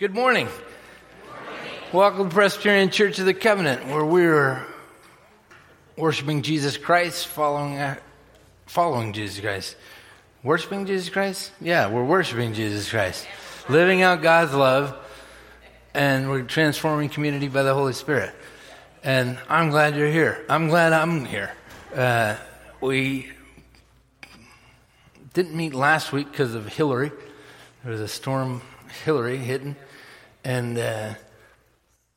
Good morning. Welcome to Presbyterian Church of the Covenant, where we're worshiping Jesus Christ, following uh, following Jesus Christ. Worshiping Jesus Christ? Yeah, we're worshiping Jesus Christ. Living out God's love, and we're transforming community by the Holy Spirit. And I'm glad you're here. I'm glad I'm here. Uh, we didn't meet last week because of Hilary. There was a storm, Hilary hitting, and uh,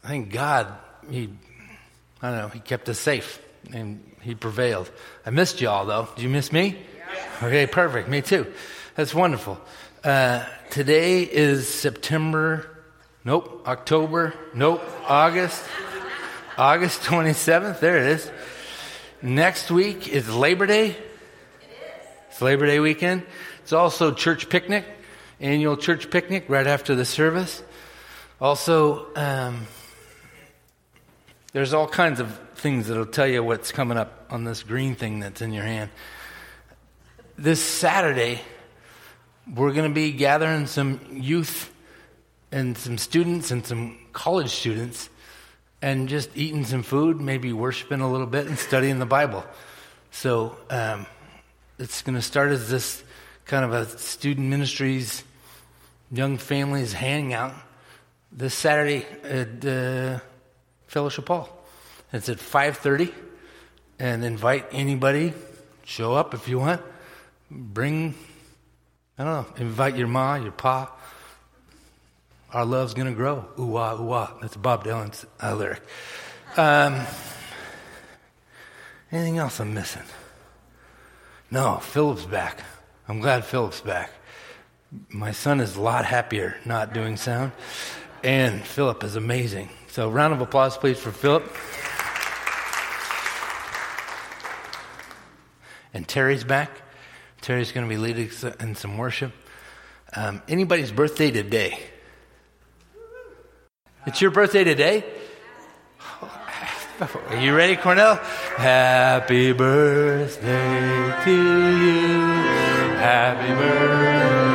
thank God he, I don't know, he kept us safe and he prevailed. I missed y'all though. Did you miss me? Yeah. Okay, perfect. Me too. That's wonderful. Uh, today is September. Nope. October. Nope. August. August 27th. There it is. Next week is Labor Day. It's Labor Day weekend. It's also church picnic annual church picnic right after the service. Also, um, there's all kinds of things that'll tell you what's coming up on this green thing that's in your hand. This Saturday, we're going to be gathering some youth and some students and some college students and just eating some food, maybe worshiping a little bit and studying the Bible. So um, it's going to start as this kind of a student ministries young families hanging out this Saturday at uh, Fellowship Hall. It's at 5:30, and invite anybody. Show up if you want. Bring, I don't know, invite your ma, your pa. Our love's gonna grow. Ooh ah, ooh. That's Bob Dylan's uh, lyric. Um, anything else I'm missing? No, Philip's back. I'm glad Philip's back. My son is a lot happier not doing sound. And Philip is amazing. So, round of applause, please, for Philip. And Terry's back. Terry's going to be leading in some worship. Um, anybody's birthday today? It's your birthday today? Are you ready, Cornel? Happy birthday to you. Happy birthday.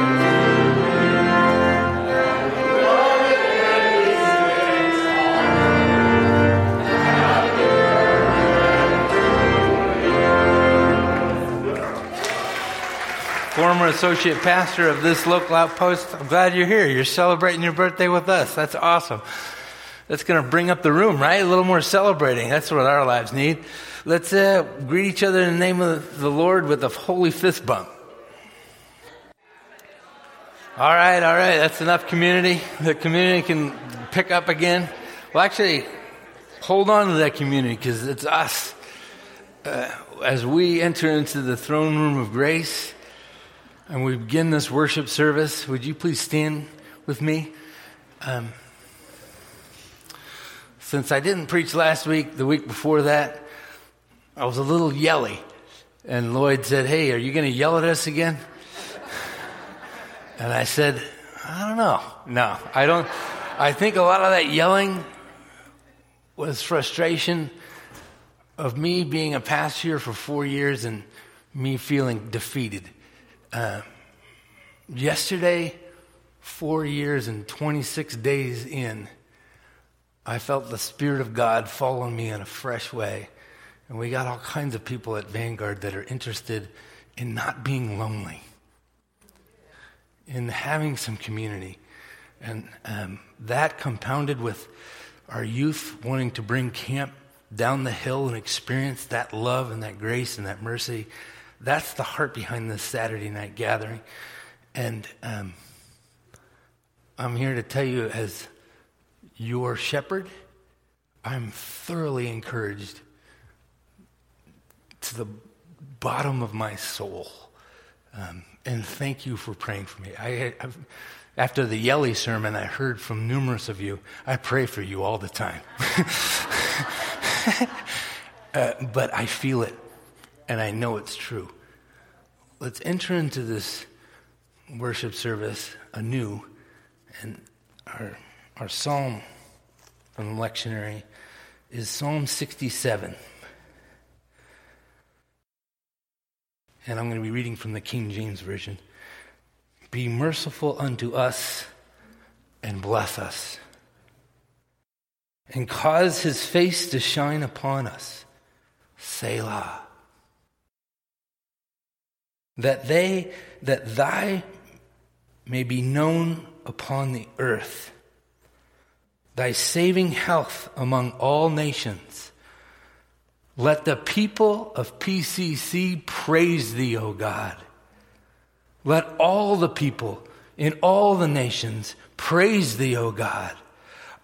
Associate pastor of this local outpost. I'm glad you're here. You're celebrating your birthday with us. That's awesome. That's going to bring up the room, right? A little more celebrating. That's what our lives need. Let's uh, greet each other in the name of the Lord with a holy fist bump. All right, all right. That's enough community. The community can pick up again. Well, actually, hold on to that community because it's us. Uh, as we enter into the throne room of grace, and we begin this worship service, would you please stand with me? Um, since I didn't preach last week, the week before that, I was a little yelly. And Lloyd said, Hey, are you going to yell at us again? And I said, I don't know. No, I don't. I think a lot of that yelling was frustration of me being a pastor for four years and me feeling defeated. Uh, yesterday, four years and 26 days in, I felt the Spirit of God fall on me in a fresh way. And we got all kinds of people at Vanguard that are interested in not being lonely, in having some community. And um, that compounded with our youth wanting to bring camp down the hill and experience that love and that grace and that mercy that's the heart behind this Saturday night gathering. And um, I'm here to tell you, as your shepherd, I'm thoroughly encouraged to the bottom of my soul. Um, and thank you for praying for me. I, after the Yelly sermon, I heard from numerous of you, I pray for you all the time. uh, but I feel it and I know it's true. Let's enter into this worship service anew. And our, our psalm from the lectionary is Psalm 67. And I'm going to be reading from the King James Version. Be merciful unto us, and bless us and cause his face to shine upon us. Selah. That they, that thy may be known upon the earth, thy saving health among all nations. Let the people of PCC praise thee, O God. Let all the people in all the nations praise thee, O God.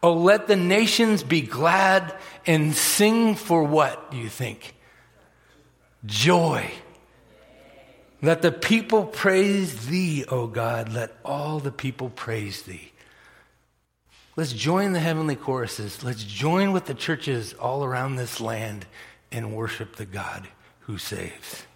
Oh, let the nations be glad and sing for what, you think? Joy. Let the people praise thee, O God. Let all the people praise thee. Let's join the heavenly choruses. Let's join with the churches all around this land and worship the God who saves.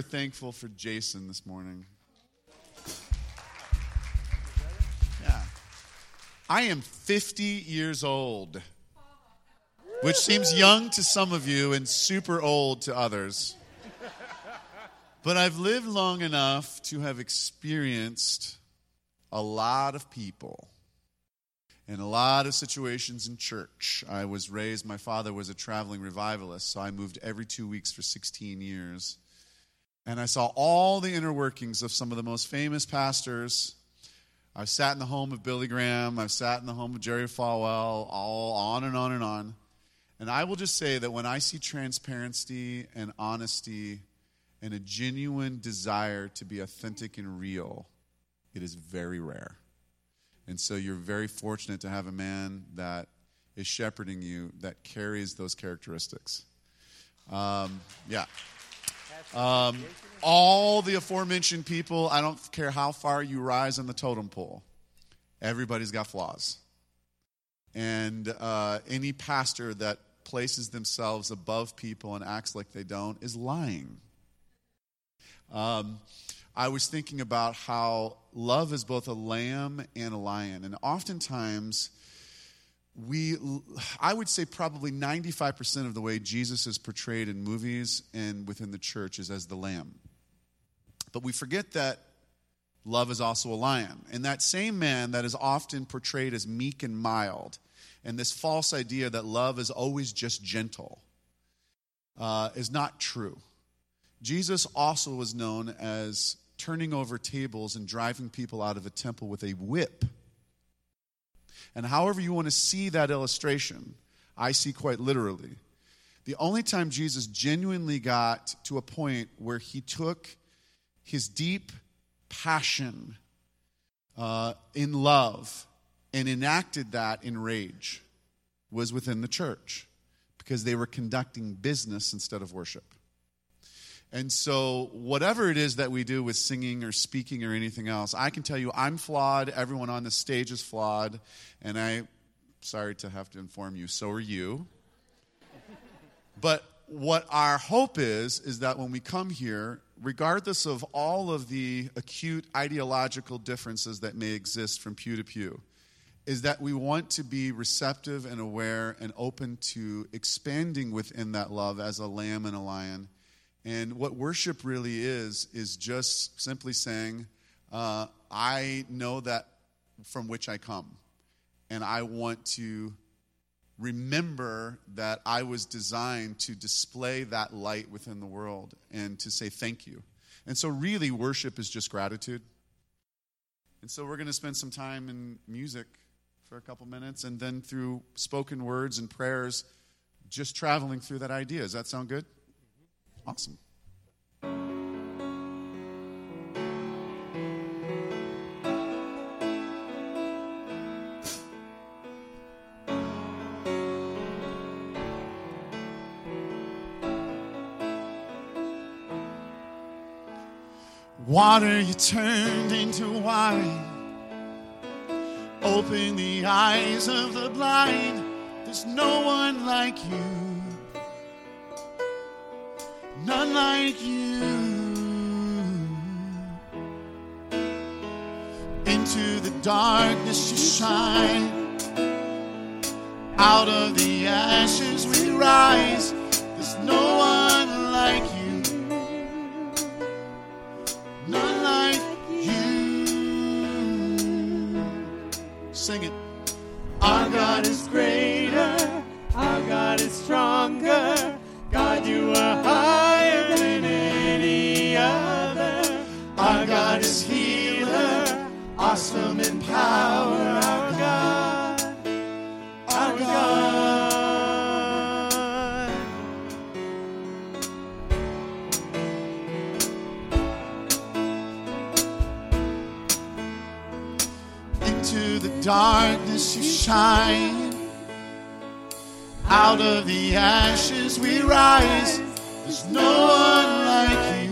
Thankful for Jason this morning. Yeah. I am 50 years old, which seems young to some of you and super old to others. But I've lived long enough to have experienced a lot of people in a lot of situations in church. I was raised, my father was a traveling revivalist, so I moved every two weeks for 16 years. And I saw all the inner workings of some of the most famous pastors. I've sat in the home of Billy Graham, I've sat in the home of Jerry Falwell, all on and on and on. And I will just say that when I see transparency and honesty and a genuine desire to be authentic and real, it is very rare. And so you're very fortunate to have a man that is shepherding you that carries those characteristics. Um, yeah. Um, all the aforementioned people, I don't care how far you rise on the totem pole, everybody's got flaws. And uh, any pastor that places themselves above people and acts like they don't is lying. Um, I was thinking about how love is both a lamb and a lion. And oftentimes, we, I would say probably 95% of the way Jesus is portrayed in movies and within the church is as the lamb. But we forget that love is also a lion. And that same man that is often portrayed as meek and mild, and this false idea that love is always just gentle, uh, is not true. Jesus also was known as turning over tables and driving people out of a temple with a whip. And however you want to see that illustration, I see quite literally. The only time Jesus genuinely got to a point where he took his deep passion uh, in love and enacted that in rage was within the church because they were conducting business instead of worship. And so, whatever it is that we do with singing or speaking or anything else, I can tell you I'm flawed. Everyone on the stage is flawed. And I'm sorry to have to inform you, so are you. But what our hope is, is that when we come here, regardless of all of the acute ideological differences that may exist from pew to pew, is that we want to be receptive and aware and open to expanding within that love as a lamb and a lion and what worship really is, is just simply saying, uh, I know that from which I come. And I want to remember that I was designed to display that light within the world and to say thank you. And so, really, worship is just gratitude. And so, we're going to spend some time in music for a couple minutes and then through spoken words and prayers, just traveling through that idea. Does that sound good? Awesome. Water you turned into wine. Open the eyes of the blind. There's no one like you none like you. Into the darkness you shine. Out of the ashes we rise. There's no one darkness you shine. Out of the ashes we rise. There's no one like you.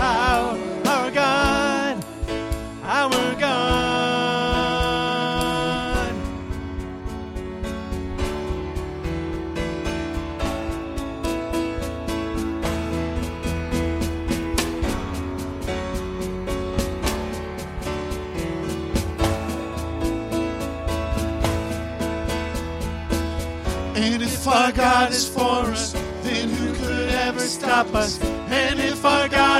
our God, our God. And if our God is for us, then who could ever stop us? And if our God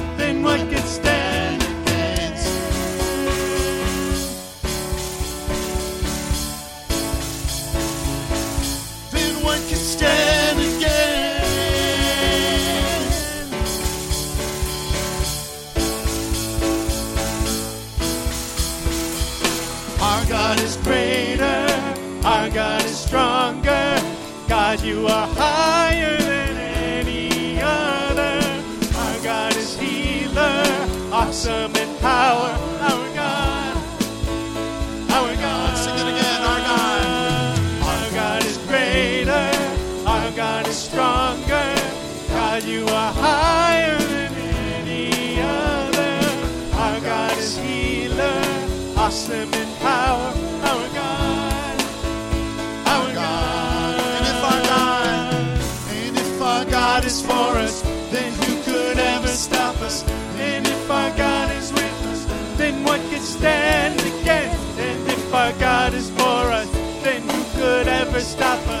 God, you are higher than any other. Our God is healer, awesome in power. Our God, our God. Sing it again, our God. Our God is greater, our God is stronger. God, you are higher than any other. Our God is healer, awesome if our God is for us, then who could ever stop us?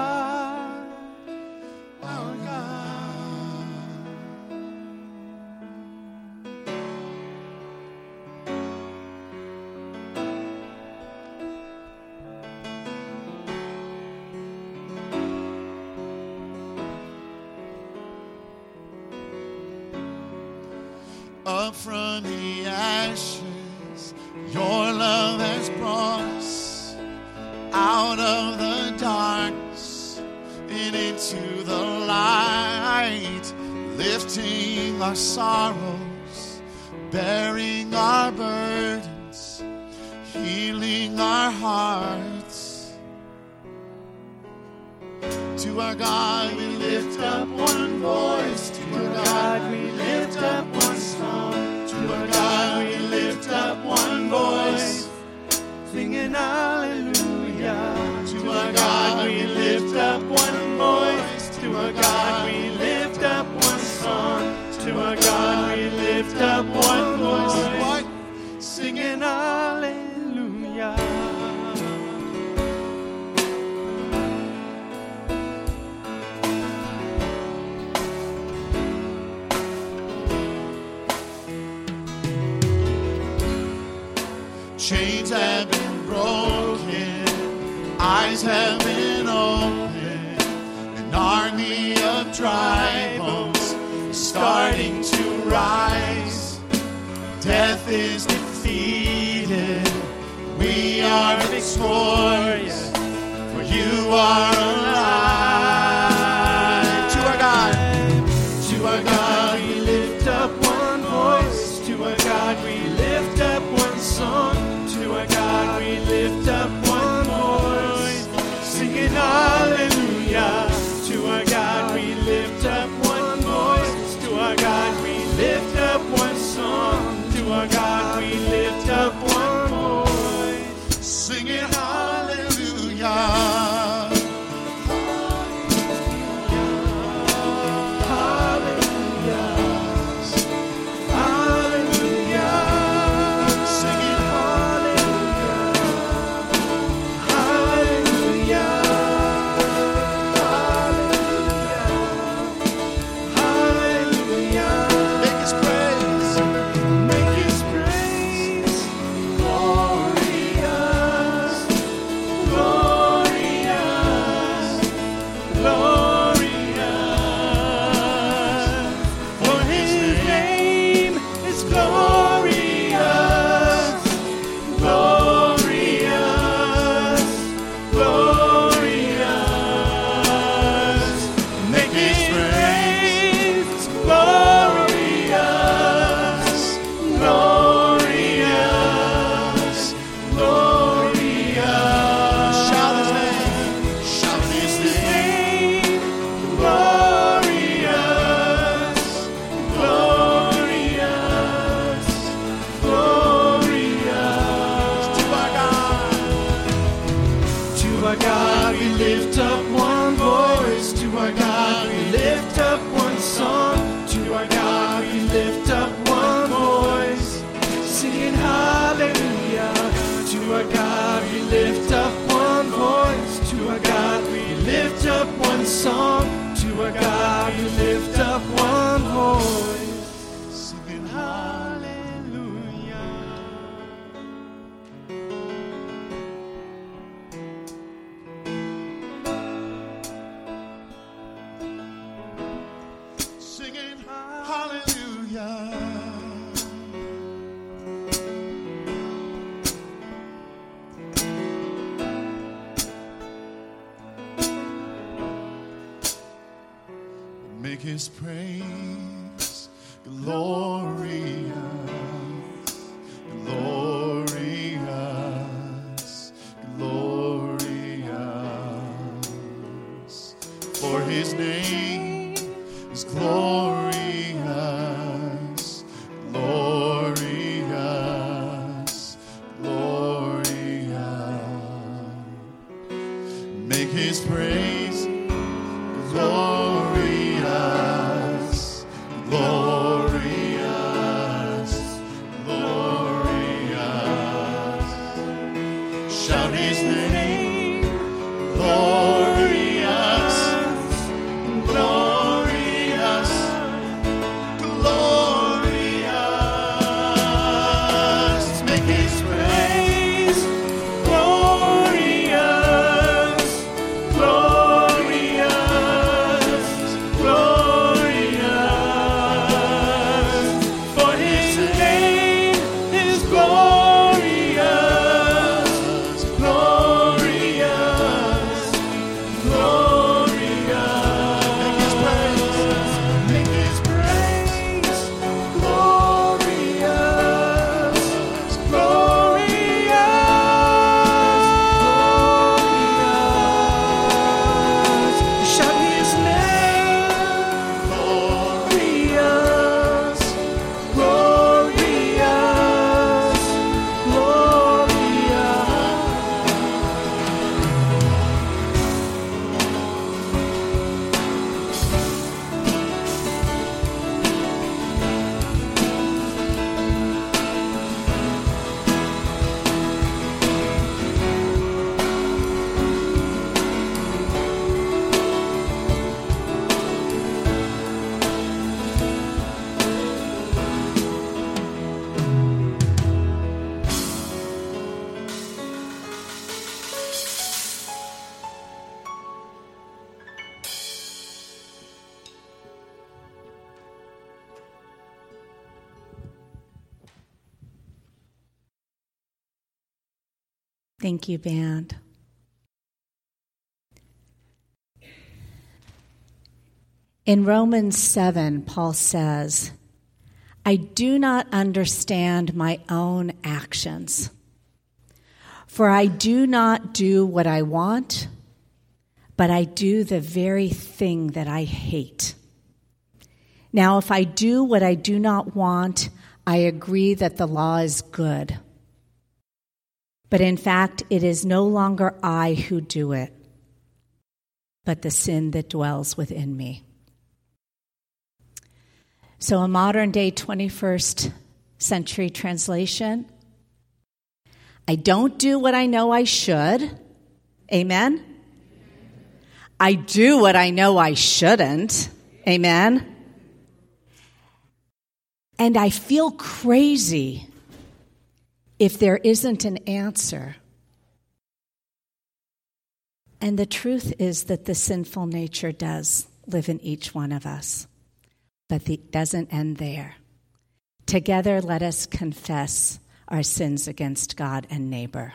our God we lift up one song. To our God we lift up one voice. Singing hallelujah. Chains have been broken, eyes have been dry bones starting to rise. Death is defeated, we are victorious, for you are Thank you, band. In Romans 7, Paul says, I do not understand my own actions. For I do not do what I want, but I do the very thing that I hate. Now, if I do what I do not want, I agree that the law is good. But in fact, it is no longer I who do it, but the sin that dwells within me. So, a modern day 21st century translation I don't do what I know I should. Amen. I do what I know I shouldn't. Amen. And I feel crazy if there isn't an answer. And the truth is that the sinful nature does live in each one of us, but it doesn't end there. Together, let us confess our sins against God and neighbor.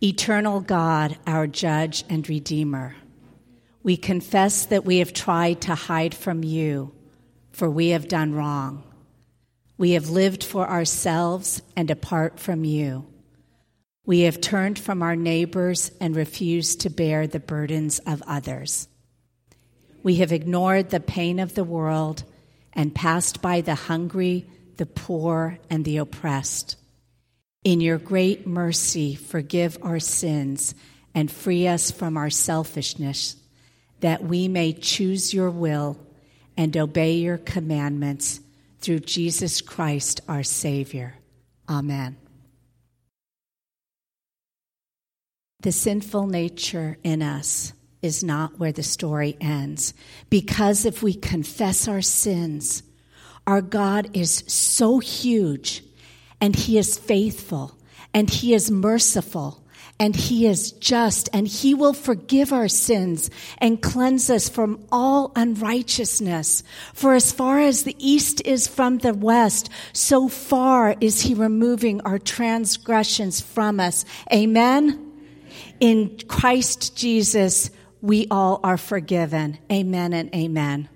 Eternal God, our judge and redeemer, we confess that we have tried to hide from you, for we have done wrong. We have lived for ourselves and apart from you. We have turned from our neighbors and refused to bear the burdens of others. We have ignored the pain of the world and passed by the hungry, the poor, and the oppressed. In your great mercy, forgive our sins and free us from our selfishness, that we may choose your will and obey your commandments through Jesus Christ our Savior. Amen. The sinful nature in us is not where the story ends, because if we confess our sins, our God is so huge and He is faithful and He is merciful and He is just and He will forgive our sins and cleanse us from all unrighteousness. For as far as the east is from the west, so far is He removing our transgressions from us. Amen? In Christ Jesus, we all are forgiven. Amen and amen.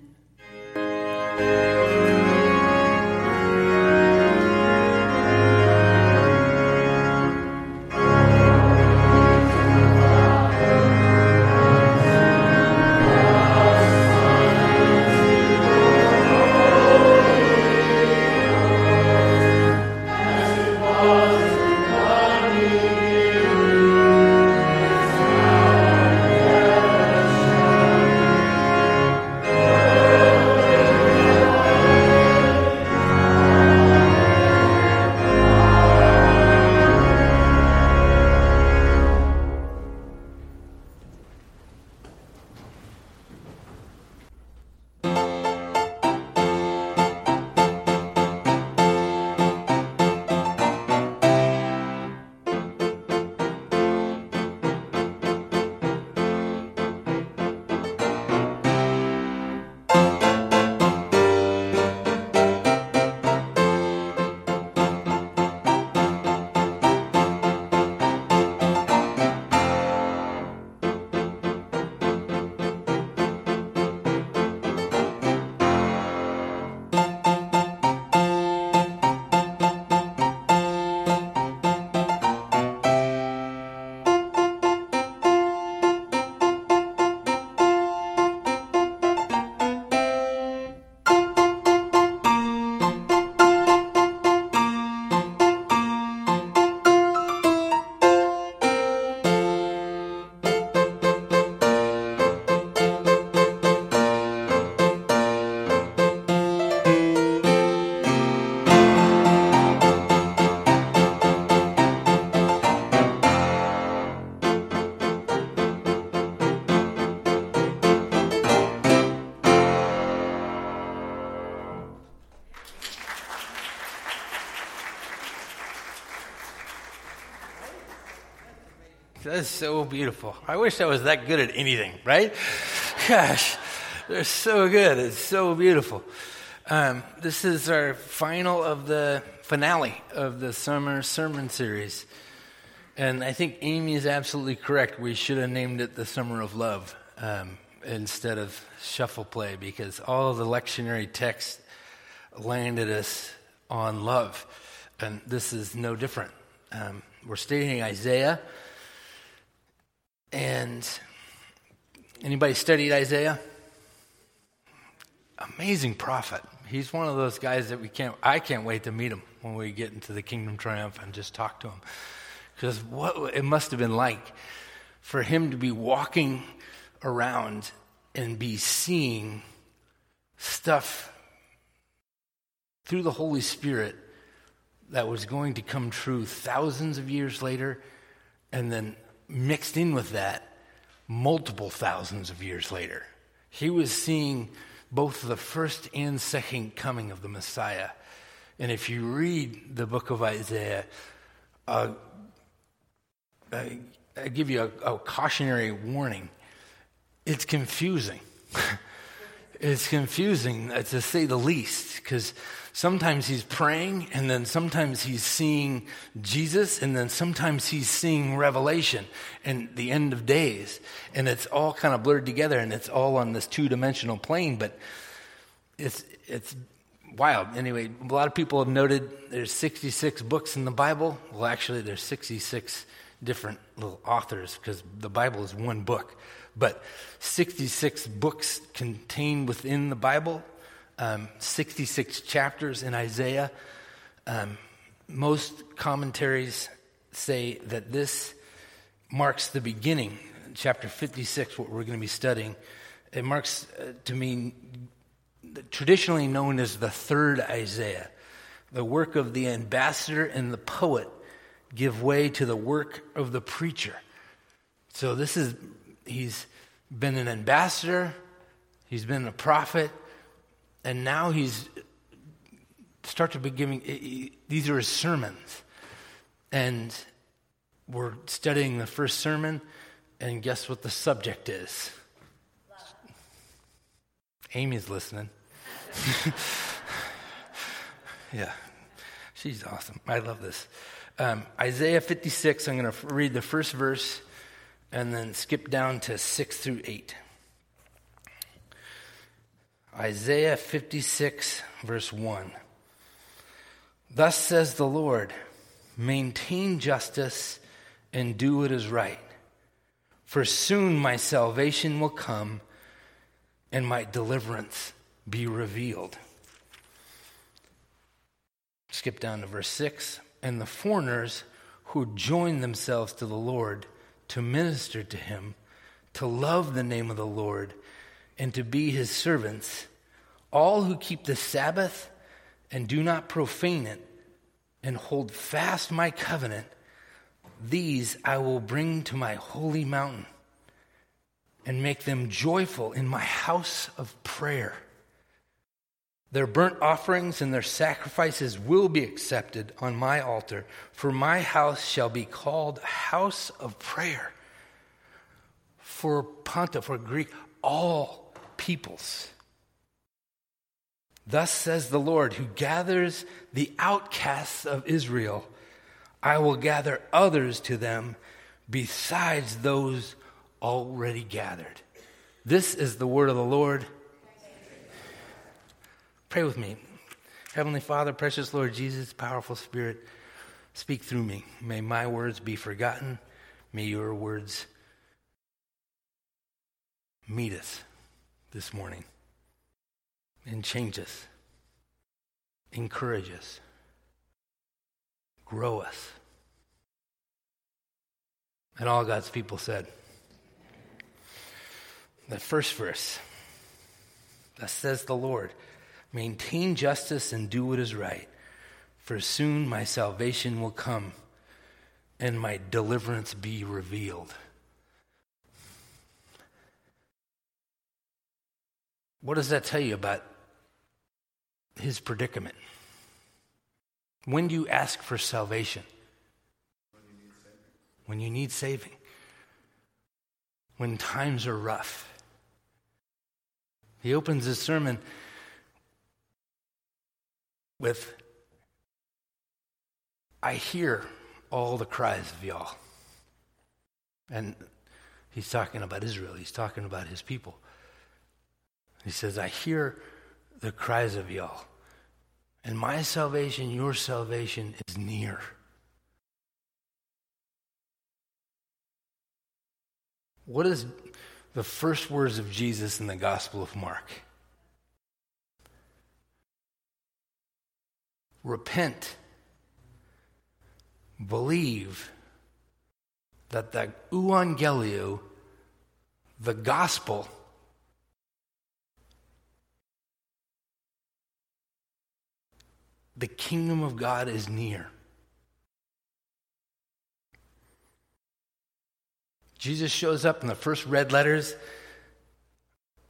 That's so beautiful. I wish I was that good at anything, right? Gosh, they're so good. It's so beautiful. Um, this is our final of the finale of the summer sermon series. And I think Amy is absolutely correct. We should have named it the Summer of Love um, instead of Shuffle Play because all the lectionary texts landed us on love. And this is no different. Um, we're studying Isaiah and anybody studied Isaiah? Amazing prophet. He's one of those guys that we can't, I can't wait to meet him when we get into the kingdom triumph and just talk to him. Because what it must have been like for him to be walking around and be seeing stuff through the Holy Spirit that was going to come true thousands of years later and then mixed in with that multiple thousands of years later. He was seeing both the first and second coming of the Messiah. And if you read the book of Isaiah, uh, I, I, give you a, a cautionary warning. It's confusing. it's confusing, uh, to say the least, because sometimes he's praying, and then sometimes he's seeing Jesus, and then sometimes he's seeing Revelation and the end of days. And it's all kind of blurred together, and it's all on this two dimensional plane, but it's, it's wild. Anyway, a lot of people have noted there's 66 books in the Bible. Well, actually, there's 66 different little authors because the Bible is one book. But 66 books contained within the Bible, um, 66 chapters in Isaiah. Um, most commentaries say that this marks the beginning, chapter 56, what we're going to be studying. It marks uh, to me, traditionally known as the third Isaiah. The work of the ambassador and the poet give way to the work of the preacher. So this is he's been an ambassador, he's been a prophet, and now he's start to be giving these are his sermons. And we're studying the first sermon, and guess what the subject is? Amy's listening. yeah, she's awesome. I love this. Um, Isaiah 56, I'm going to read the first verse and then skip down to 6 through 8. Isaiah 56, verse 1. Thus says the Lord maintain justice and do what is right, for soon my salvation will come and my deliverance be revealed. Skip down to verse 6. And the foreigners who join themselves to the Lord to minister to him, to love the name of the Lord, and to be his servants, all who keep the Sabbath and do not profane it, and hold fast my covenant, these I will bring to my holy mountain and make them joyful in my house of prayer. Their burnt offerings and their sacrifices will be accepted on my altar, for my house shall be called house of prayer for panta, for Greek, all peoples. Thus says the Lord, who gathers the outcasts of Israel. I will gather others to them besides those already gathered. This is the word of the Lord. Pray with me. Heavenly Father, precious Lord Jesus, powerful Spirit, speak through me. May my words be forgotten. May your words meet us this morning and change us, encourage us, grow us. And all God's people said. The first verse, thus says the Lord. Maintain justice and do what is right, for soon my salvation will come and my deliverance be revealed. What does that tell you about his predicament? When do you ask for salvation? When you need saving. When times are rough. He opens his sermon with I hear all the cries of y'all. And he's talking about Israel, he's talking about his people. He says, I hear the cries of y'all. And my salvation, your salvation is near. What is the first words of Jesus in the Gospel of Mark? repent, believe that the euangelio, the gospel, the kingdom of God is near. Jesus shows up in the first red letters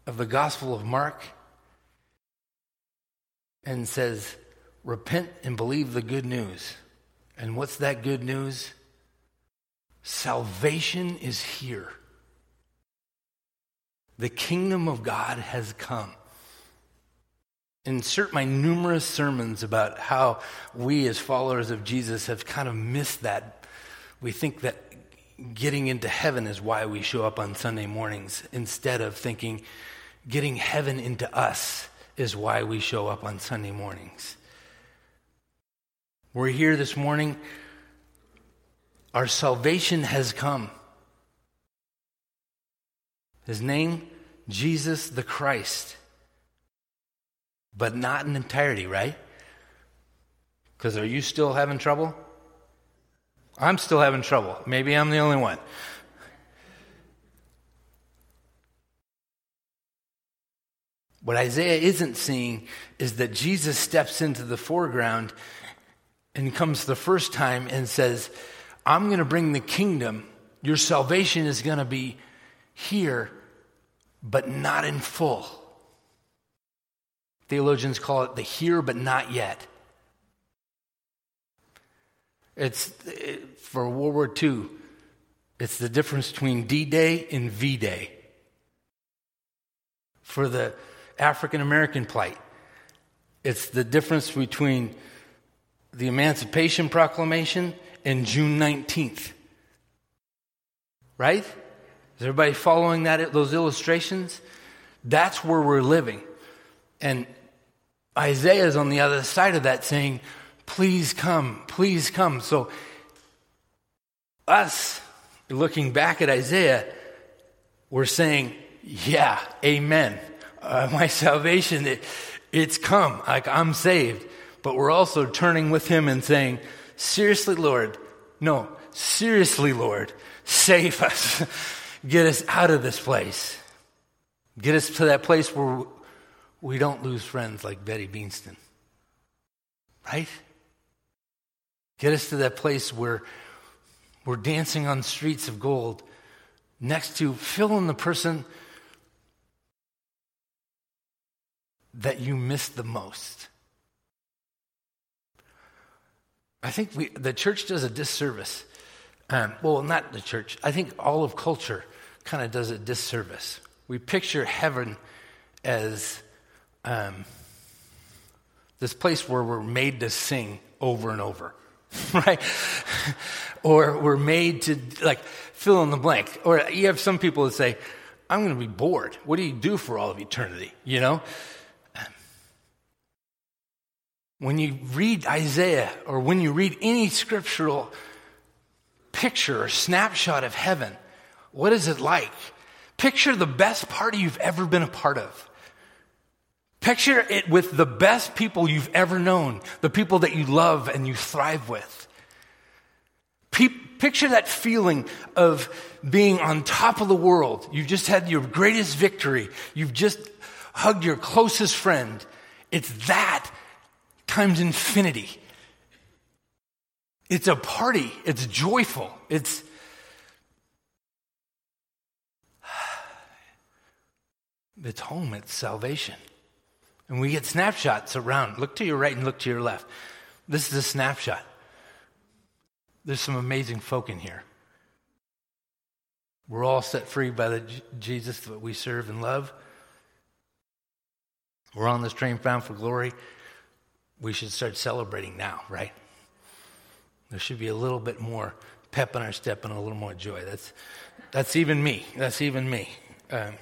of the Gospel of Mark and says, repent and believe the good news. And what's that good news? Salvation is here. The kingdom of God has come. Insert my numerous sermons about how we, as followers of Jesus, have kind of missed that. We think that getting into heaven is why we show up on Sunday mornings instead of thinking getting heaven into us is why we show up on Sunday mornings. We're here this morning. Our salvation has come. His name, Jesus the Christ. But not in entirety, right? Because are you still having trouble? I'm still having trouble. Maybe I'm the only one. What Isaiah isn't seeing is that Jesus steps into the foreground and comes the first time and says, I'm going to bring the kingdom. Your salvation is going to be here, but not in full. Theologians call it the here, but not yet. It's it, for World War II, it's the difference between D Day and V Day. For the African American plight, it's the difference between the Emancipation Proclamation and June 19th. Right? Is everybody following that those illustrations? That's where we're living. And Isaiah is on the other side of that saying, Please come, please come. So, us looking back at Isaiah, we're saying, Yeah, amen. Uh, my salvation, it, it's come. Like, I'm saved. But we're also turning with him and saying, Seriously, Lord, no, seriously, Lord, save us. Get us out of this place. Get us to that place where we don't lose friends like Betty Beanston. Right? Get us to that place where we're dancing on streets of gold next to fill in the person that you miss the most. I think we, the church does a disservice. Um, well, not the church. I think all of culture kind of does a disservice. We picture heaven as um, this place where we're made to sing over and over, right? or we're made to like fill in the blank. Or you have some people that say, I'm going to be bored. What do you do for all of eternity? You know? When you read Isaiah or when you read any scriptural picture or snapshot of heaven, what is it like? Picture the best party you've ever been a part of. Picture it with the best people you've ever known, the people that you love and you thrive with. Picture that feeling of being on top of the world. You've just had your greatest victory. You've just hugged your closest friend. It's that times infinity. It's a party. It's joyful. It's it's home. It's salvation. And we get snapshots around. Look to your right and look to your left. This is a snapshot. There's some amazing folk in here. We're all set free by the Jesus that we serve and love. We're on this train bound for glory we should start celebrating now, right? There should be a little bit more pep in our step and a little more joy. That's, that's even me. That's even me. Um,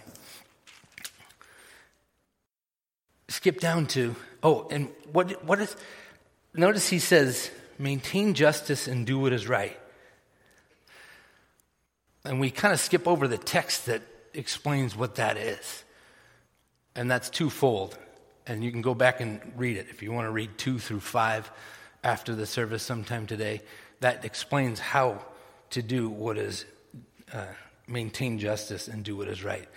skip down to, oh, and what, what is, notice he says, maintain justice and do what is right. And we kind of skip over the text that explains what that is. And that's twofold and you can go back and read it if you want to read two through five after the service sometime today. That explains how to do what is uh, maintain justice and do what is right.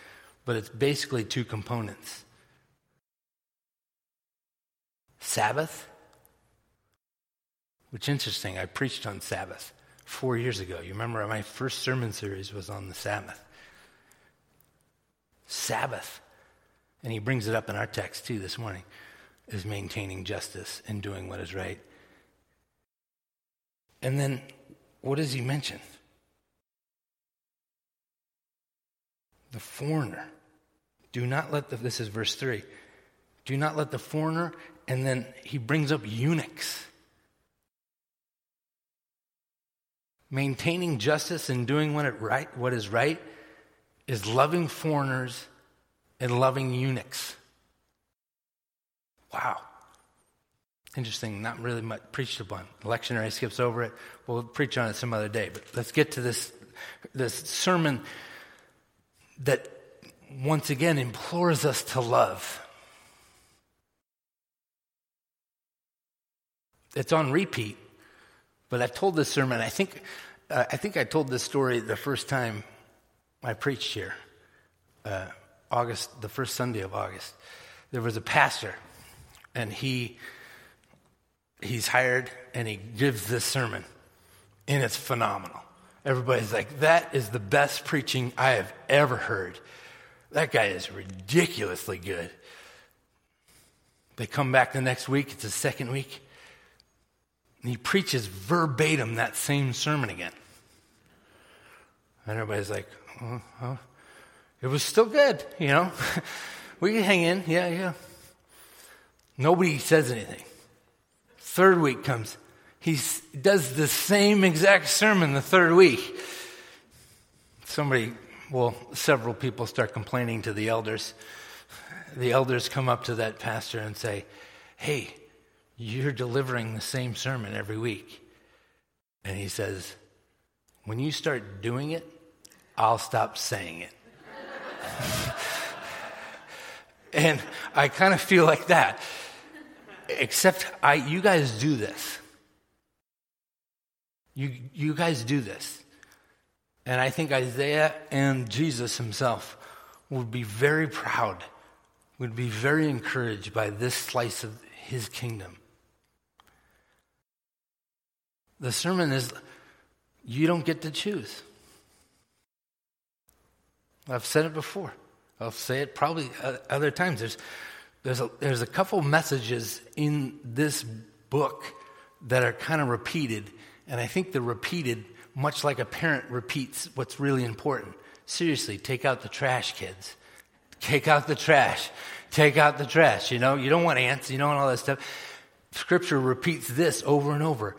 But it's basically two components Sabbath, which interesting, I preached on Sabbath four years ago. You remember my first sermon series was on the Sabbath. Sabbath and he brings it up in our text too this morning, is maintaining justice and doing what is right. And then what does he mention? The foreigner. Do not let the, this is verse 3. Do not let the foreigner, and then he brings up eunuchs. Maintaining justice and doing what, it right, what is right is loving foreigners and loving eunuchs. Wow. Interesting, not really much preached upon. Lectionary skips over it. We'll preach on it some other day. But let's get to this, this sermon that once again implores us to love. It's on repeat, but I told this sermon. I think, uh, I think I told this story the first time I preached here. Uh, August, the first Sunday of August, there was a pastor, and he he's hired and he gives this sermon, and it's phenomenal. Everybody's like, that is the best preaching I have ever heard. That guy is ridiculously good. They come back the next week, it's the second week, and he preaches verbatim that same sermon again. And everybody's like, oh, oh it was still good, you know. we can hang in, yeah, yeah. Nobody says anything. Third week comes. He does the same exact sermon the third week. Somebody well, several people start complaining to the elders. The elders come up to that pastor and say, Hey, you're delivering the same sermon every week. And he says, When you start doing it, I'll stop saying it. and I kind of feel like that. Except I, you guys do this. You, you guys do this. And I think Isaiah and Jesus himself would be very proud, would be very encouraged by this slice of his kingdom. The sermon is you don't get to choose. I've said it before. I'll say it probably other times. There's, there's, a, there's a couple messages in this book that are kind of repeated, and I think they're repeated much like a parent repeats what's really important. Seriously, take out the trash, kids. Take out the trash. Take out the trash. You know, you don't want ants, you don't want all that stuff. Scripture repeats this over and over.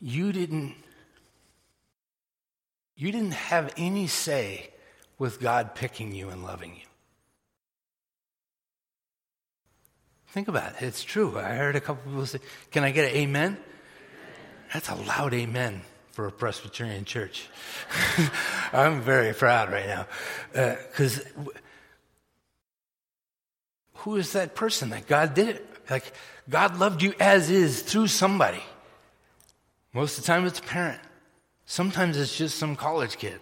You didn't you didn't have any say with God picking you and loving you. Think about it. It's true. I heard a couple people say, Can I get an amen? amen. That's a loud amen for a Presbyterian church. I'm very proud right now. Because uh, who is that person that God did it? Like, God loved you as is through somebody. Most of the time, it's a parent. Sometimes it's just some college kid.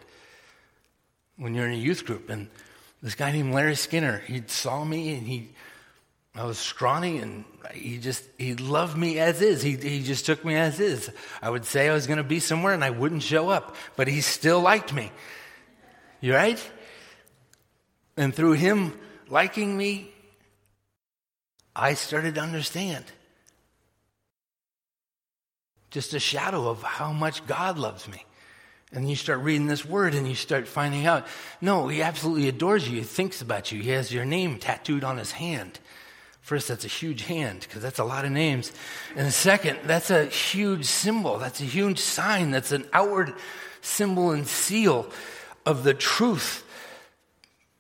When you're in a youth group, and this guy named Larry Skinner, he saw me and he I was scrawny and he just, he loved me as is. He, he just took me as is. I would say I was going to be somewhere and I wouldn't show up, but he still liked me. You right? And through him liking me, I started to understand just a shadow of how much God loves me. And you start reading this word and you start finding out no, he absolutely adores you. He thinks about you. He has your name tattooed on his hand. First, that's a huge hand because that's a lot of names. And second, that's a huge symbol. That's a huge sign. That's an outward symbol and seal of the truth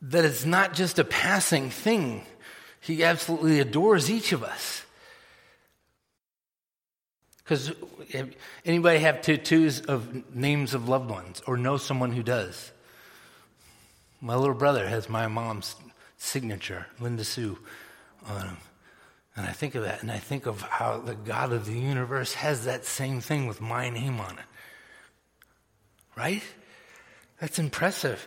that it's not just a passing thing. He absolutely adores each of us. Because anybody have tattoos of names of loved ones or know someone who does? My little brother has my mom's signature, Linda Sue on him. And I think of that, and I think of how the God of the universe has that same thing with my name on it. Right? That's impressive.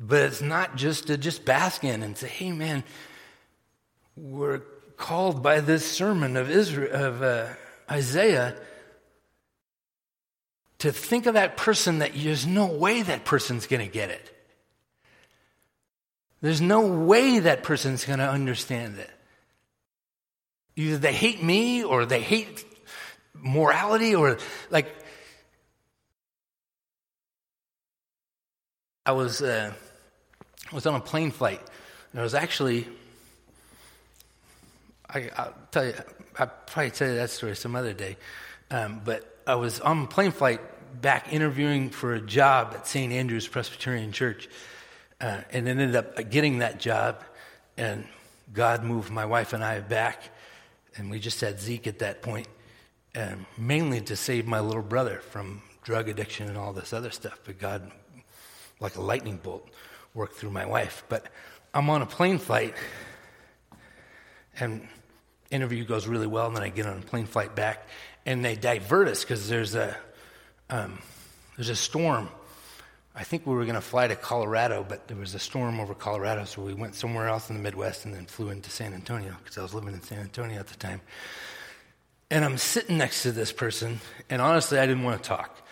But it's not just to just bask in and say, hey, man, we're called by this sermon of, Israel, of uh, Isaiah to think of that person that there's no way that person's going to get it. There's no way that person's going to understand it. Either they hate me or they hate morality or like. I was, uh, I was on a plane flight and I was actually, I, will tell you, I'll probably tell you that story some other day. Um, but I was on a plane flight back interviewing for a job at St. Andrew's Presbyterian Church uh, and ended up getting that job. And God moved my wife and I back, and we just had Zeke at that point, um, mainly to save my little brother from drug addiction and all this other stuff. But God, like a lightning bolt, worked through my wife. But I'm on a plane flight, and interview goes really well, and then I get on a plane flight back, and they divert us because there's a um, there's a storm I think we were going to fly to Colorado, but there was a storm over Colorado, so we went somewhere else in the Midwest and then flew into San Antonio because I was living in San Antonio at the time. And I'm sitting next to this person, and honestly, I didn't want to talk.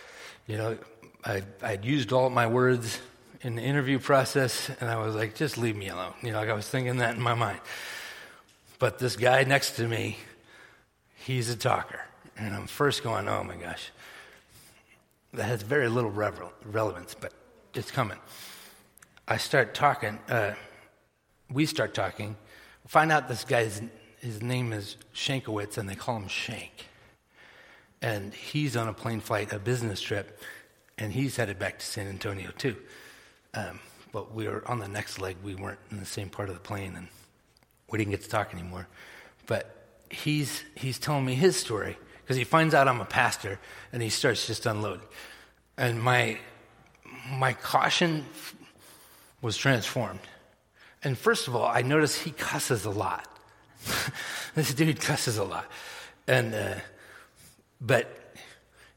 You know, I, I'd used all my words in the interview process, and I was like, just leave me alone. You know, like I was thinking that in my mind. But this guy next to me, he's a talker. And I'm first going, oh my gosh that has very little relevance, but it's coming. I start talking, uh, we start talking, find out this guy's his name is Shankowitz, and they call him Shank. And he's on a plane flight, a business trip, and he's headed back to San Antonio too. Um, but we were on the next leg. We weren't in the same part of the plane, and we didn't get to talk anymore. But he's he's telling me his story because he finds out I'm a pastor, and he starts just unloading. And my my caution was transformed. And first of all, I notice he cusses a lot. this dude cusses a lot, and uh, but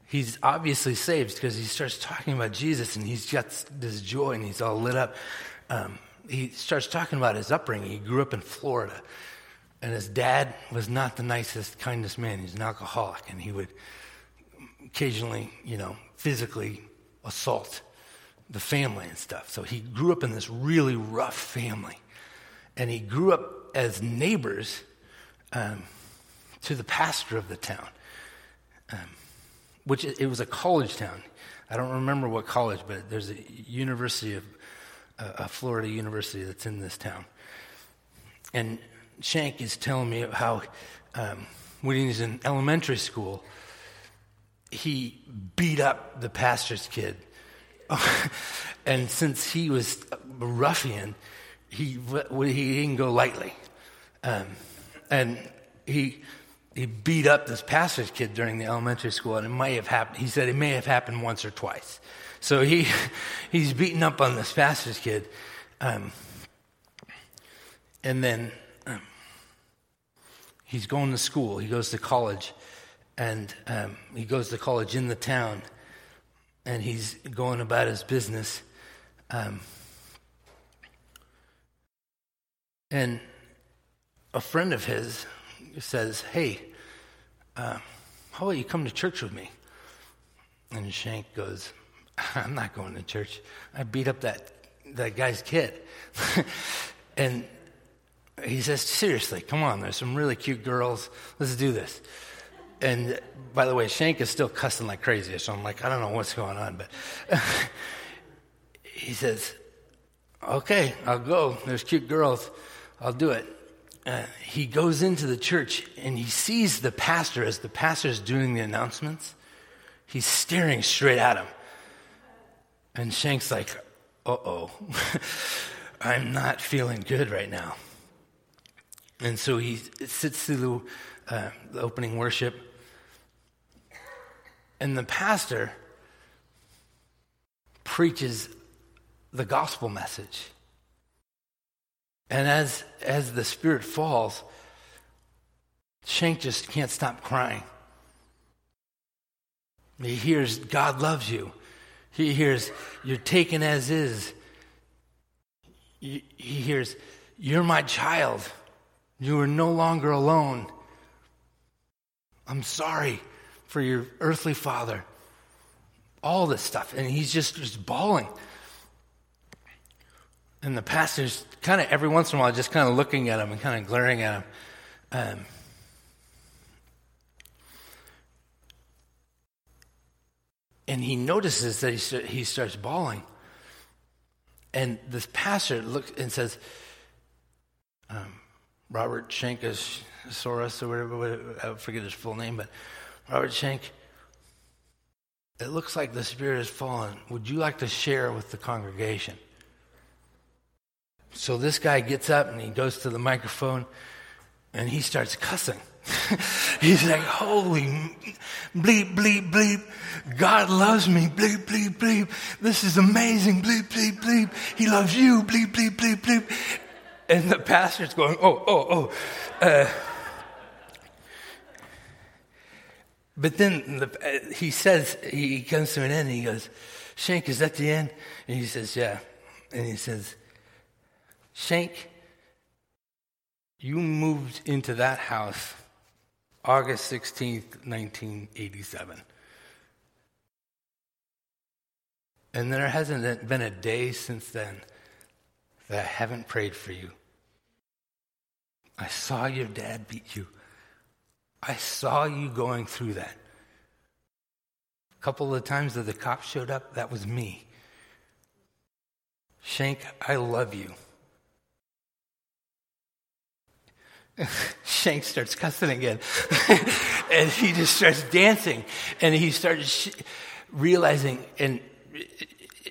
he's obviously saved because he starts talking about Jesus and he's got this joy and he's all lit up. Um, he starts talking about his upbringing. He grew up in Florida, and his dad was not the nicest, kindest man. He's an alcoholic, and he would occasionally, you know, physically assault the family and stuff. So he grew up in this really rough family, and he grew up as neighbors um, to the pastor of the town. Um, which it was a college town. I don't remember what college, but there's a university of a Florida university that's in this town. And Shank is telling me how um, when he was in elementary school, he beat up the pastor's kid. and since he was a ruffian, he, he didn't go lightly. Um, and he he beat up this pastor's kid during the elementary school, and it may have happened. He said it may have happened once or twice. So he he's beating up on this pastor's kid, um, and then um, he's going to school. He goes to college, and um, he goes to college in the town, and he's going about his business. Um, and a friend of his says, Hey, uh, how about you come to church with me? And Shank goes, I'm not going to church. I beat up that, that guy's kid. and he says, Seriously, come on, there's some really cute girls. Let's do this. And by the way, Shank is still cussing like crazy, so I'm like, I don't know what's going on, but he says, Okay, I'll go. There's cute girls. I'll do it uh, he goes into the church and he sees the pastor as the pastor is doing the announcements. He's staring straight at him. And Shank's like, uh oh, I'm not feeling good right now. And so he sits through the, uh, the opening worship. And the pastor preaches the gospel message. And as, as the Spirit falls, Shank just can't stop crying. He hears, God loves you. He hears, you're taken as is. He hears, you're my child. You are no longer alone. I'm sorry for your earthly father. All this stuff. And he's just, just bawling. And the pastor's kind of every once in a while just kind of looking at him and kind of glaring at him. Um, and he notices that he, he starts bawling. And this pastor looks and says, um, Robert Shankus Soros or whatever, whatever, I forget his full name, but Robert Shank, it looks like the Spirit has fallen. Would you like to share with the congregation? So this guy gets up and he goes to the microphone and he starts cussing. He's like, holy bleep, bleep, bleep. God loves me. Bleep, bleep, bleep. This is amazing. Bleep, bleep, bleep. He loves you. Bleep, bleep, bleep, bleep. And the pastor's going, oh, oh, oh. Uh, but then the, uh, he says, he comes to an end and he goes, Shank, is that the end? And he says, yeah. And he says, Shank, you moved into that house August 16th, 1987. And there hasn't been a day since then that I haven't prayed for you. I saw your dad beat you. I saw you going through that. A couple of times that the cops showed up, that was me. Shank, I love you. Shank starts cussing again. and he just starts dancing. And he starts, sh- realizing, and,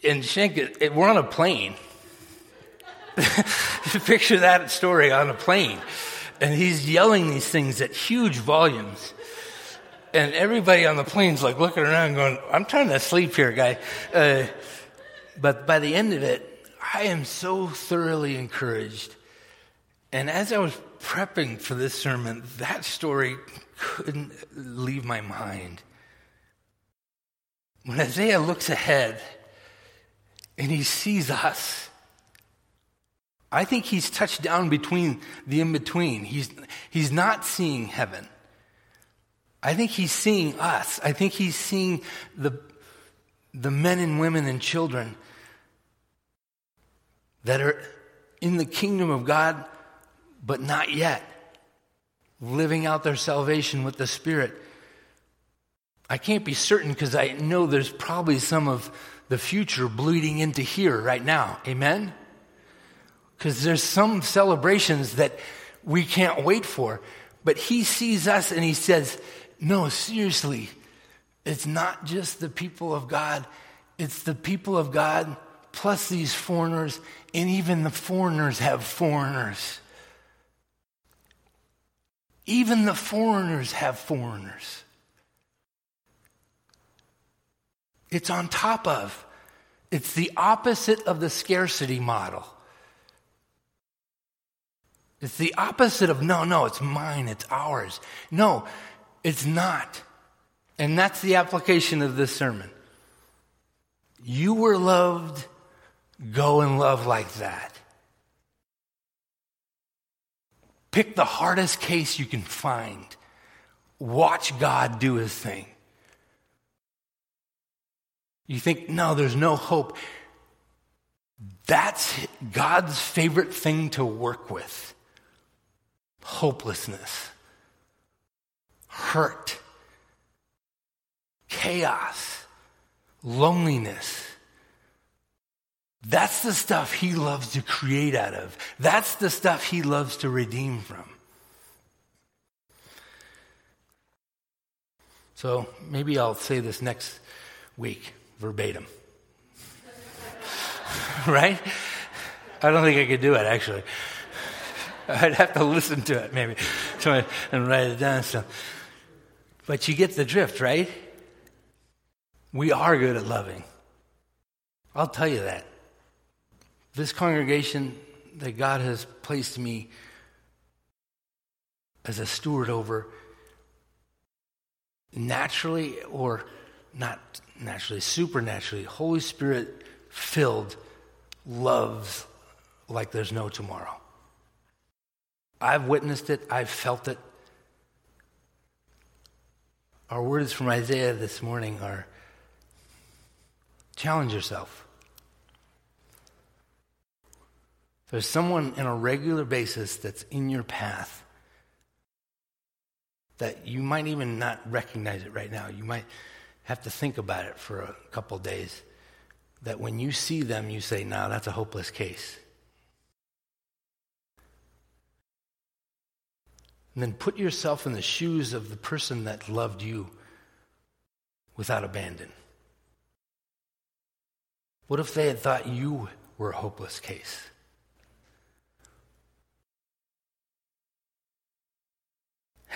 and Shank, it, we're on a plane. Picture that story on a plane. And he's yelling these things at huge volumes. And everybody on the plane's like looking around going, I'm trying to sleep here, guy. Uh, but by the end of it, I am so thoroughly encouraged. And as I was prepping for this sermon, that story couldn't leave my mind. When Isaiah looks ahead and he sees us, I think he's touched down between the in between. He's, he's not seeing heaven. I think he's seeing us. I think he's seeing the, the men and women and children that are in the kingdom of God, but not yet, living out their salvation with the Spirit. I can't be certain because I know there's probably some of the future bleeding into here right now. Amen? Because there's some celebrations that we can't wait for. But he sees us and he says, No, seriously, it's not just the people of God, it's the people of God plus these foreigners, and even the foreigners have foreigners. Even the foreigners have foreigners. It's on top of. It's the opposite of the scarcity model. It's the opposite of no, no, it's mine, it's ours. No, it's not. And that's the application of this sermon. You were loved, go and love like that. Pick the hardest case you can find. Watch God do his thing. You think, no, there's no hope. That's God's favorite thing to work with hopelessness, hurt, chaos, loneliness. That's the stuff he loves to create out of. That's the stuff he loves to redeem from. So maybe I'll say this next week verbatim. right? I don't think I could do it, actually. I'd have to listen to it, maybe, and write it down. So. But you get the drift, right? We are good at loving. I'll tell you that. This congregation that God has placed me as a steward over, naturally or not naturally, supernaturally, Holy Spirit filled loves like there's no tomorrow. I've witnessed it, I've felt it. Our words from Isaiah this morning are challenge yourself. There's someone in a regular basis that's in your path that you might even not recognize it right now. You might have to think about it for a couple days. That when you see them, you say, "Now that's a hopeless case." And then put yourself in the shoes of the person that loved you without abandon. What if they had thought you were a hopeless case?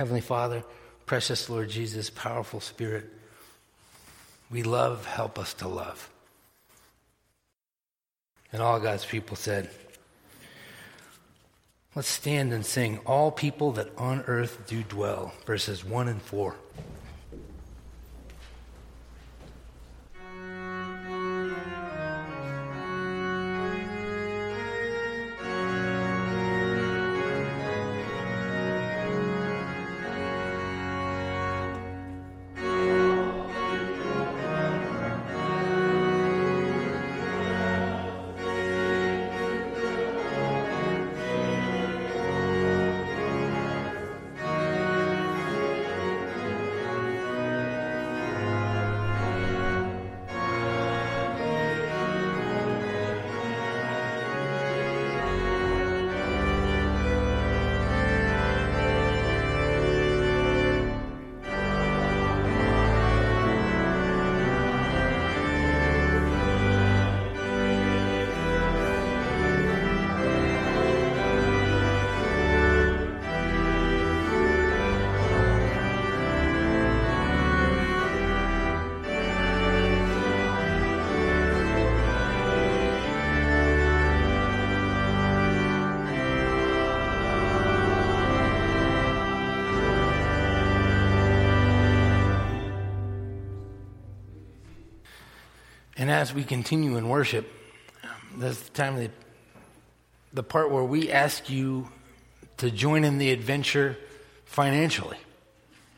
Heavenly Father, precious Lord Jesus, powerful Spirit, we love, help us to love. And all God's people said, Let's stand and sing, All people that on earth do dwell, verses 1 and 4. As we continue in worship, this is the time the, the part where we ask you to join in the adventure financially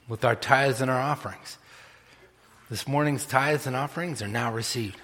with our tithes and our offerings. This morning's tithes and offerings are now received.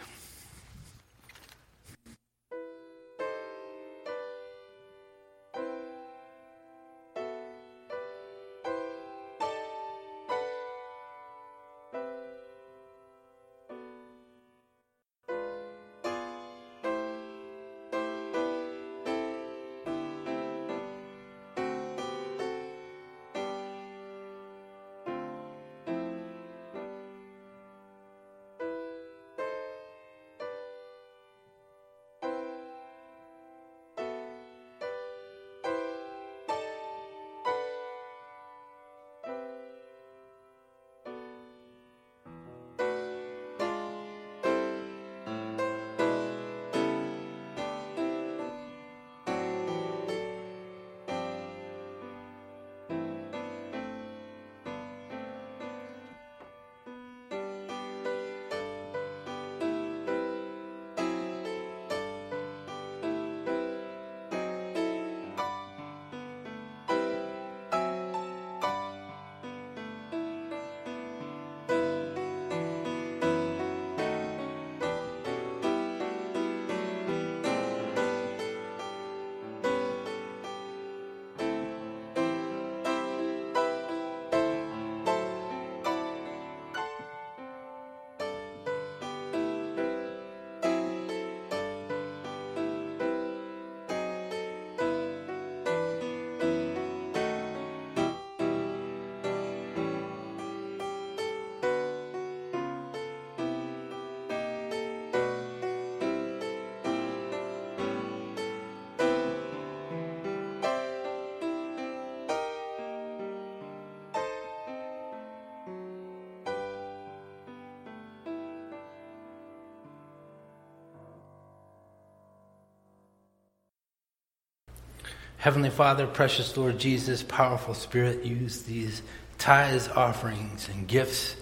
Heavenly Father, precious Lord Jesus, powerful Spirit, use these tithes, offerings, and gifts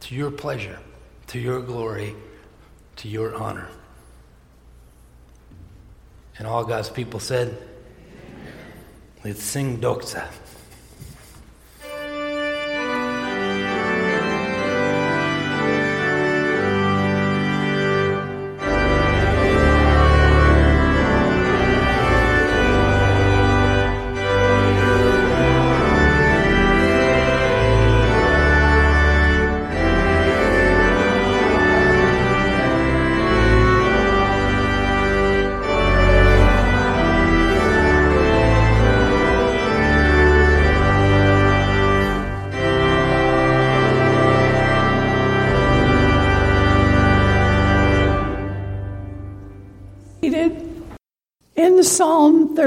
to your pleasure, to your glory, to your honor. And all God's people said, Let's sing Doxa.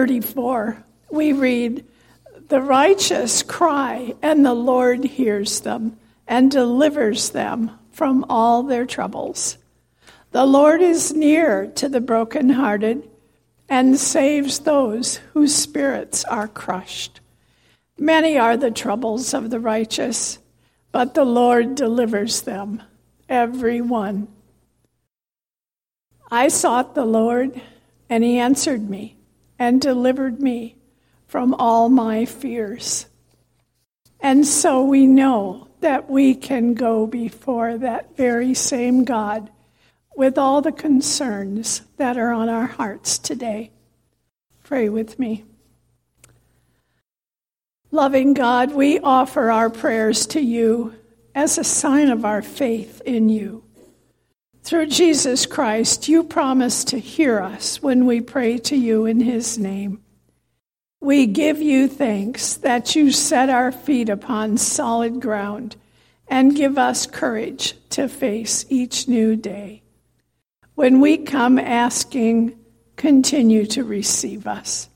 34, we read, The righteous cry, and the Lord hears them and delivers them from all their troubles. The Lord is near to the brokenhearted and saves those whose spirits are crushed. Many are the troubles of the righteous, but the Lord delivers them, every one. I sought the Lord, and he answered me and delivered me from all my fears. And so we know that we can go before that very same God with all the concerns that are on our hearts today. Pray with me. Loving God, we offer our prayers to you as a sign of our faith in you. Through Jesus Christ, you promise to hear us when we pray to you in his name. We give you thanks that you set our feet upon solid ground and give us courage to face each new day. When we come asking, continue to receive us.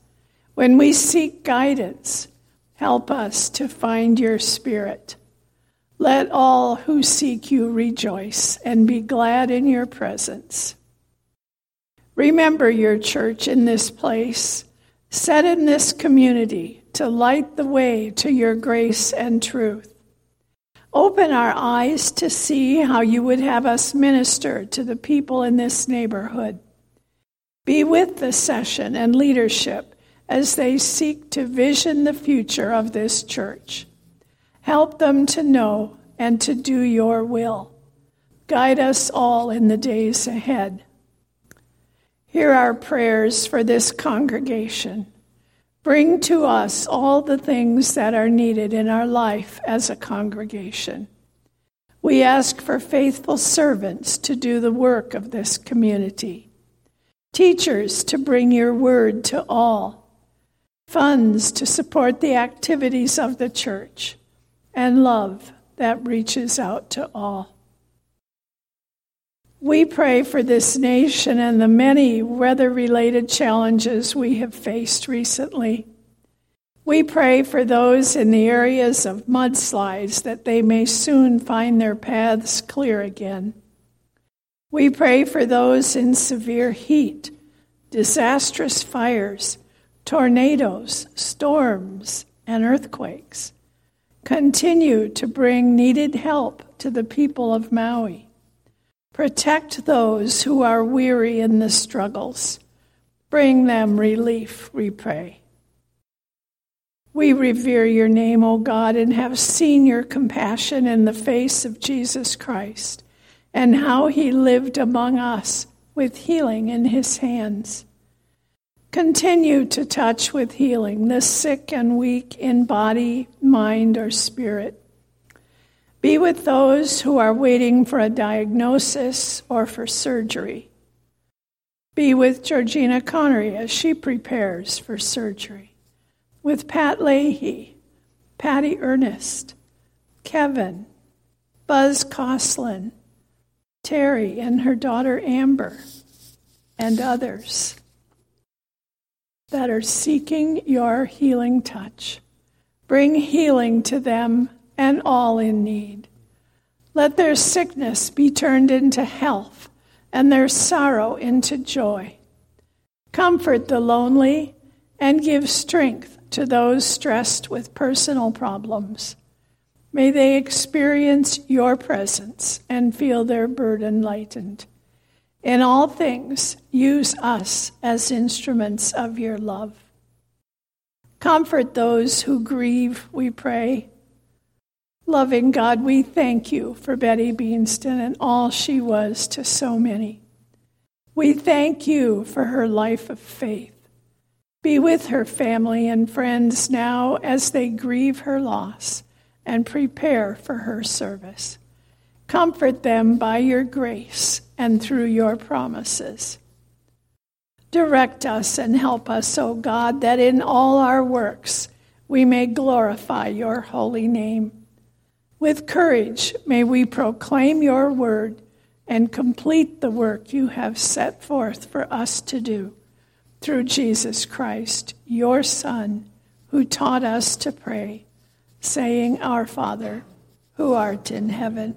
When we seek guidance, help us to find your spirit. Let all who seek you rejoice and be glad in your presence. Remember your church in this place, set in this community to light the way to your grace and truth. Open our eyes to see how you would have us minister to the people in this neighborhood. Be with the session and leadership as they seek to vision the future of this church. Help them to know and to do your will. Guide us all in the days ahead. Hear our prayers for this congregation. Bring to us all the things that are needed in our life as a congregation. We ask for faithful servants to do the work of this community, teachers to bring your word to all, funds to support the activities of the church, and love that reaches out to all. We pray for this nation and the many weather related challenges we have faced recently. We pray for those in the areas of mudslides that they may soon find their paths clear again. We pray for those in severe heat, disastrous fires, tornadoes, storms, and earthquakes. Continue to bring needed help to the people of Maui. Protect those who are weary in the struggles. Bring them relief, we pray. We revere your name, O God, and have seen your compassion in the face of Jesus Christ and how he lived among us with healing in his hands. Continue to touch with healing the sick and weak in body, mind, or spirit. Be with those who are waiting for a diagnosis or for surgery. Be with Georgina Connery as she prepares for surgery. With Pat Leahy, Patty Ernest, Kevin, Buzz Coslin, Terry and her daughter Amber, and others that are seeking your healing touch. Bring healing to them and all in need. Let their sickness be turned into health and their sorrow into joy. Comfort the lonely and give strength to those stressed with personal problems. May they experience your presence and feel their burden lightened. In all things, use us as instruments of your love. Comfort those who grieve, we pray Loving God, we thank you for Betty Beanston and all she was to so many. We thank you for her life of faith. Be with her family and friends now as they grieve her loss and prepare for her service. Comfort them by your grace and through your promises. Direct us and help us, O God, that in all our works we may glorify your holy name. With courage, may we proclaim your word and complete the work you have set forth for us to do through Jesus Christ, your Son, who taught us to pray, saying, Our Father, who art in heaven,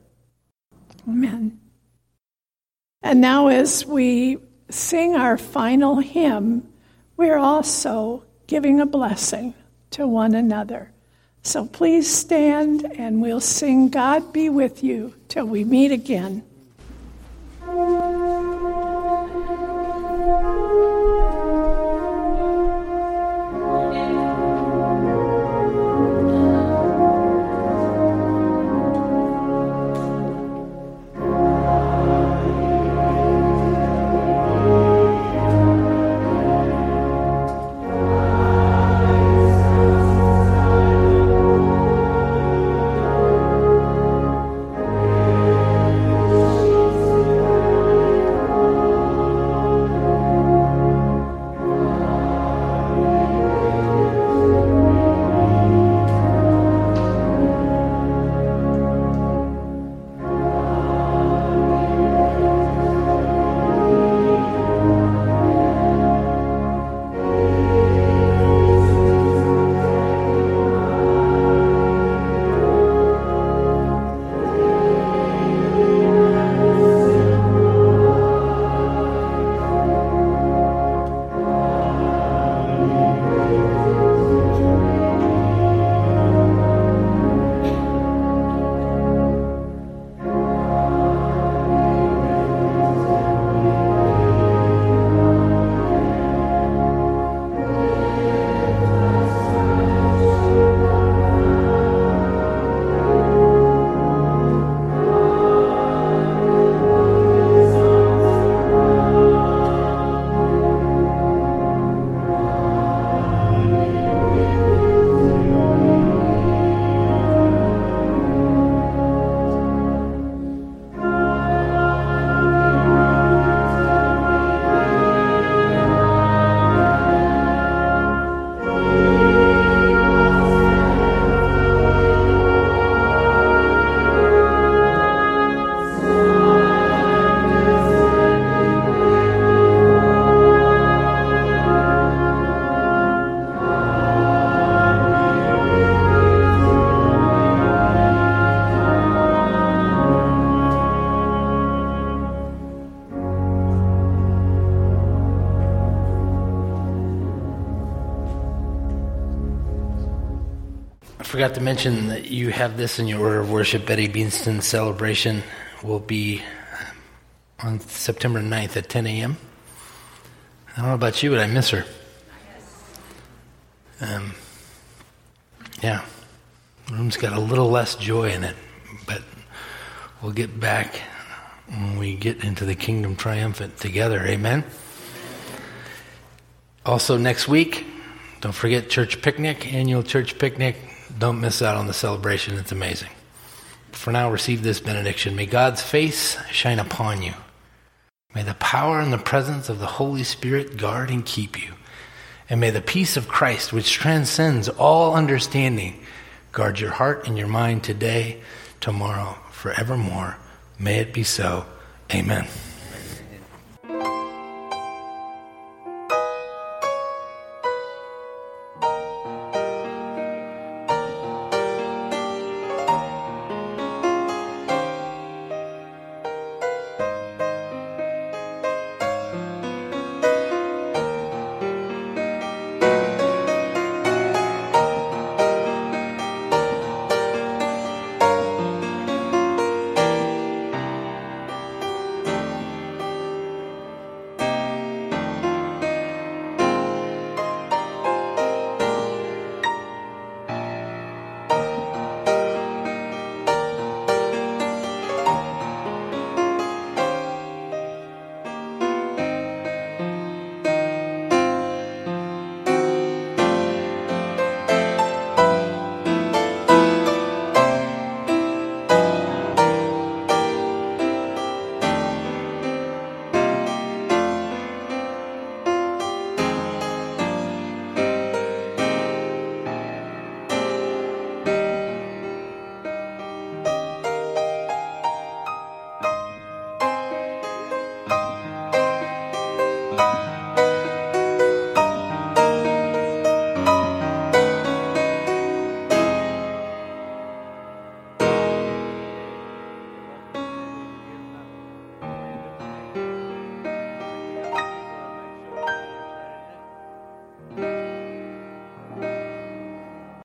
Amen. And now, as we sing our final hymn, we're also giving a blessing to one another. So please stand and we'll sing God Be With You till we meet again. Forgot to mention that you have this in your order of worship. Betty Beanston's celebration will be on September 9th at 10 a.m. I don't know about you, but I miss her. Um, yeah, the room's got a little less joy in it, but we'll get back when we get into the kingdom triumphant together. Amen. Also, next week, don't forget church picnic, annual church picnic. Don't miss out on the celebration, it's amazing. For now, receive this benediction. May God's face shine upon you. May the power and the presence of the Holy Spirit guard and keep you. And may the peace of Christ, which transcends all understanding, guard your heart and your mind today, tomorrow, forevermore. May it be so. Amen.